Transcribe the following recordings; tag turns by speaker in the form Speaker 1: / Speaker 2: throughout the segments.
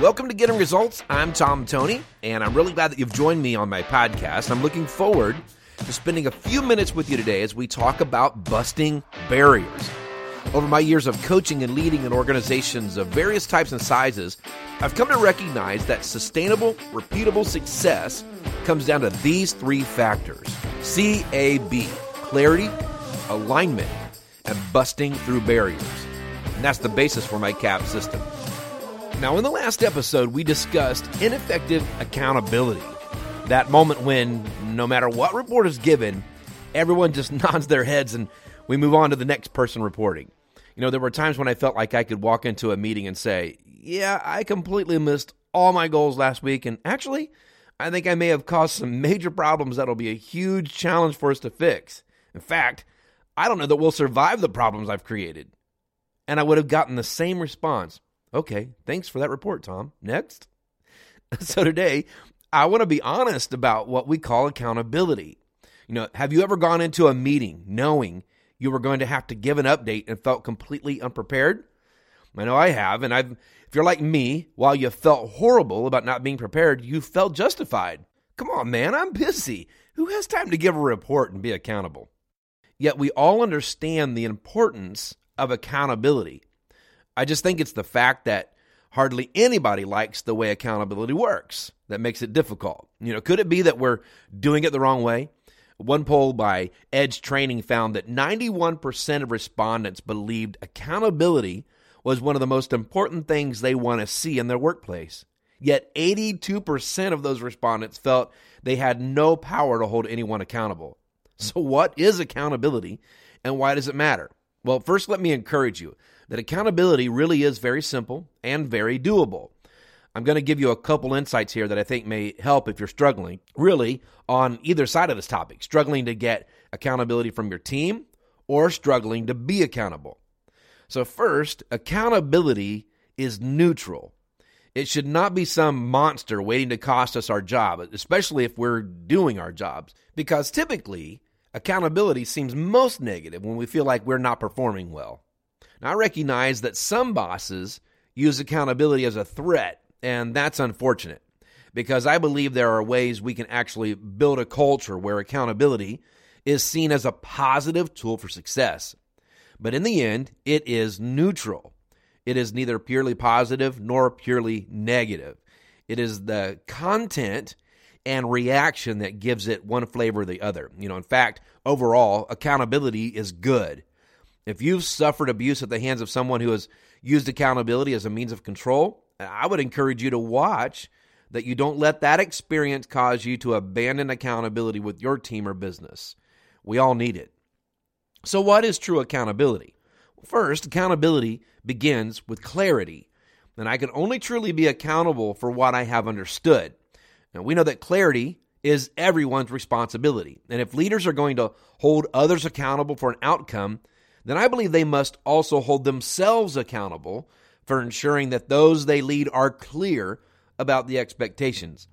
Speaker 1: Welcome to Getting Results. I'm Tom Toney, and I'm really glad that you've joined me on my podcast. I'm looking forward to spending a few minutes with you today as we talk about busting barriers. Over my years of coaching and leading in organizations of various types and sizes, I've come to recognize that sustainable, repeatable success comes down to these three factors CAB clarity, alignment, and busting through barriers. And that's the basis for my CAB system. Now, in the last episode, we discussed ineffective accountability. That moment when, no matter what report is given, everyone just nods their heads and we move on to the next person reporting. You know, there were times when I felt like I could walk into a meeting and say, Yeah, I completely missed all my goals last week, and actually, I think I may have caused some major problems that'll be a huge challenge for us to fix. In fact, I don't know that we'll survive the problems I've created. And I would have gotten the same response Okay, thanks for that report, Tom. Next. So today, I want to be honest about what we call accountability. You know, have you ever gone into a meeting knowing you were going to have to give an update and felt completely unprepared? I know I have, and I've if you're like me, while you felt horrible about not being prepared, you felt justified. Come on, man, I'm busy. Who has time to give a report and be accountable? Yet we all understand the importance of accountability. I just think it's the fact that hardly anybody likes the way accountability works that makes it difficult. You know, could it be that we're doing it the wrong way? One poll by Edge Training found that 91% of respondents believed accountability was one of the most important things they want to see in their workplace. Yet 82% of those respondents felt they had no power to hold anyone accountable. So, what is accountability and why does it matter? Well, first, let me encourage you that accountability really is very simple and very doable. I'm going to give you a couple insights here that I think may help if you're struggling, really, on either side of this topic, struggling to get accountability from your team or struggling to be accountable. So, first, accountability is neutral. It should not be some monster waiting to cost us our job, especially if we're doing our jobs, because typically, accountability seems most negative when we feel like we're not performing well. Now, I recognize that some bosses use accountability as a threat, and that's unfortunate because I believe there are ways we can actually build a culture where accountability is seen as a positive tool for success. But in the end, it is neutral. It is neither purely positive nor purely negative. It is the content and reaction that gives it one flavor or the other. You know, in fact, overall, accountability is good. If you've suffered abuse at the hands of someone who has used accountability as a means of control, I would encourage you to watch that you don't let that experience cause you to abandon accountability with your team or business. We all need it. So, what is true accountability? First, accountability begins with clarity. And I can only truly be accountable for what I have understood. Now, we know that clarity is everyone's responsibility. And if leaders are going to hold others accountable for an outcome, then I believe they must also hold themselves accountable for ensuring that those they lead are clear about the expectations.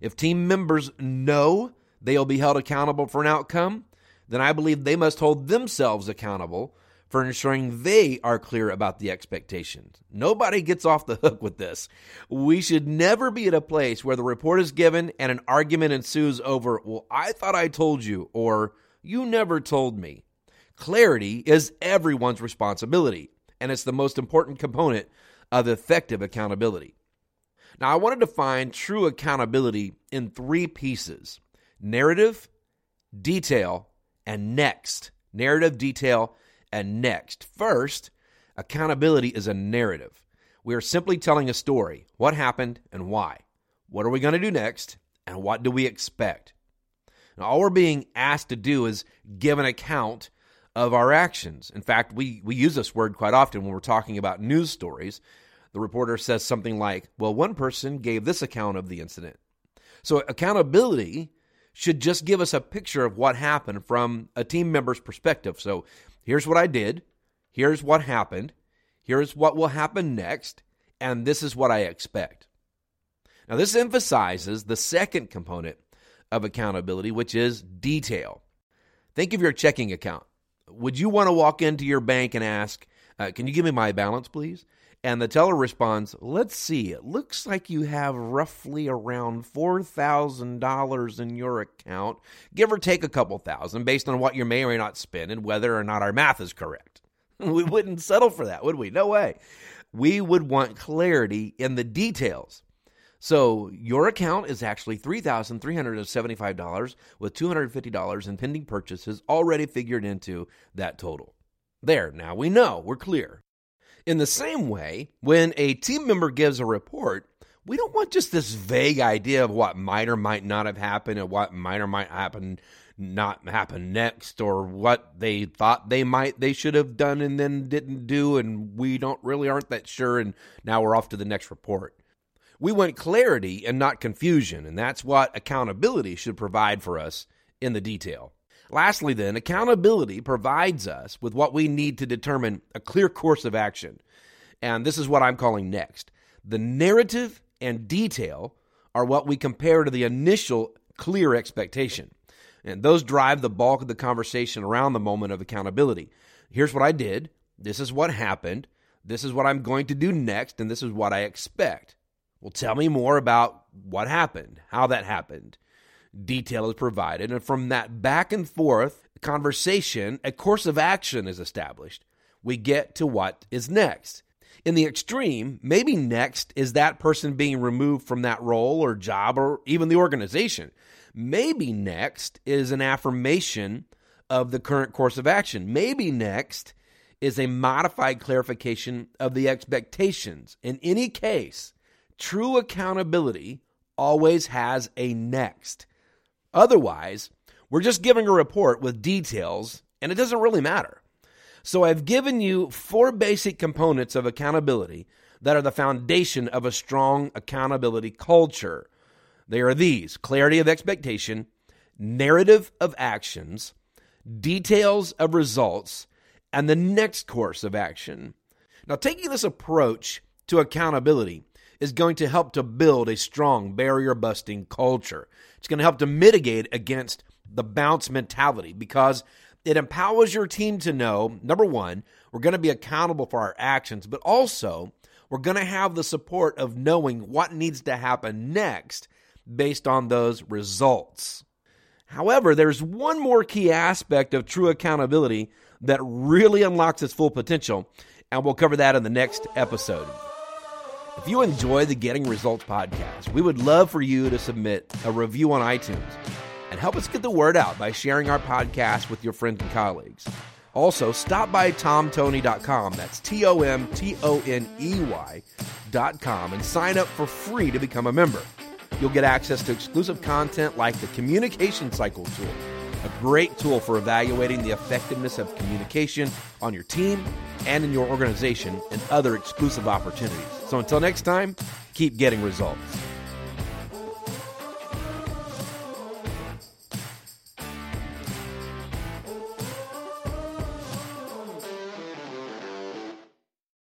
Speaker 1: If team members know they'll be held accountable for an outcome, then I believe they must hold themselves accountable for ensuring they are clear about the expectations. Nobody gets off the hook with this. We should never be at a place where the report is given and an argument ensues over, well, I thought I told you, or you never told me. Clarity is everyone's responsibility, and it's the most important component of effective accountability. Now, I want to define true accountability in three pieces narrative, detail, and next. Narrative, detail, and next. First, accountability is a narrative. We are simply telling a story what happened and why. What are we going to do next? And what do we expect? Now, all we're being asked to do is give an account of our actions. In fact, we, we use this word quite often when we're talking about news stories. The reporter says something like, Well, one person gave this account of the incident. So, accountability should just give us a picture of what happened from a team member's perspective. So, here's what I did, here's what happened, here's what will happen next, and this is what I expect. Now, this emphasizes the second component of accountability, which is detail. Think of your checking account would you want to walk into your bank and ask, uh, Can you give me my balance, please? And the teller responds, Let's see, it looks like you have roughly around $4,000 in your account, give or take a couple thousand, based on what you may or may not spend and whether or not our math is correct. We wouldn't settle for that, would we? No way. We would want clarity in the details. So your account is actually $3,375 with $250 in pending purchases already figured into that total. There, now we know, we're clear. In the same way, when a team member gives a report, we don't want just this vague idea of what might or might not have happened and what might or might happen not happen next or what they thought they might they should have done and then didn't do and we don't really aren't that sure and now we're off to the next report. We want clarity and not confusion, and that's what accountability should provide for us in the detail. Lastly, then, accountability provides us with what we need to determine a clear course of action. And this is what I'm calling next. The narrative and detail are what we compare to the initial clear expectation. And those drive the bulk of the conversation around the moment of accountability. Here's what I did. This is what happened. This is what I'm going to do next. And this is what I expect. Well, tell me more about what happened, how that happened. Detail is provided. And from that back and forth conversation, a course of action is established. We get to what is next. In the extreme, maybe next is that person being removed from that role or job or even the organization. Maybe next is an affirmation of the current course of action. Maybe next is a modified clarification of the expectations. In any case, true accountability always has a next. Otherwise, we're just giving a report with details and it doesn't really matter. So I've given you four basic components of accountability that are the foundation of a strong accountability culture. They are these clarity of expectation, narrative of actions, details of results, and the next course of action. Now, taking this approach to accountability is going to help to build a strong barrier busting culture. It's going to help to mitigate against the bounce mentality because it empowers your team to know number one, we're going to be accountable for our actions, but also we're going to have the support of knowing what needs to happen next based on those results. However, there's one more key aspect of true accountability that really unlocks its full potential, and we'll cover that in the next episode. If you enjoy the Getting Results podcast, we would love for you to submit a review on iTunes and help us get the word out by sharing our podcast with your friends and colleagues. Also, stop by tomtoney.com, that's T O M T O N E Y.com, and sign up for free to become a member. You'll get access to exclusive content like the Communication Cycle tool, a great tool for evaluating the effectiveness of communication on your team and in your organization, and other exclusive opportunities. So until next time, keep getting results.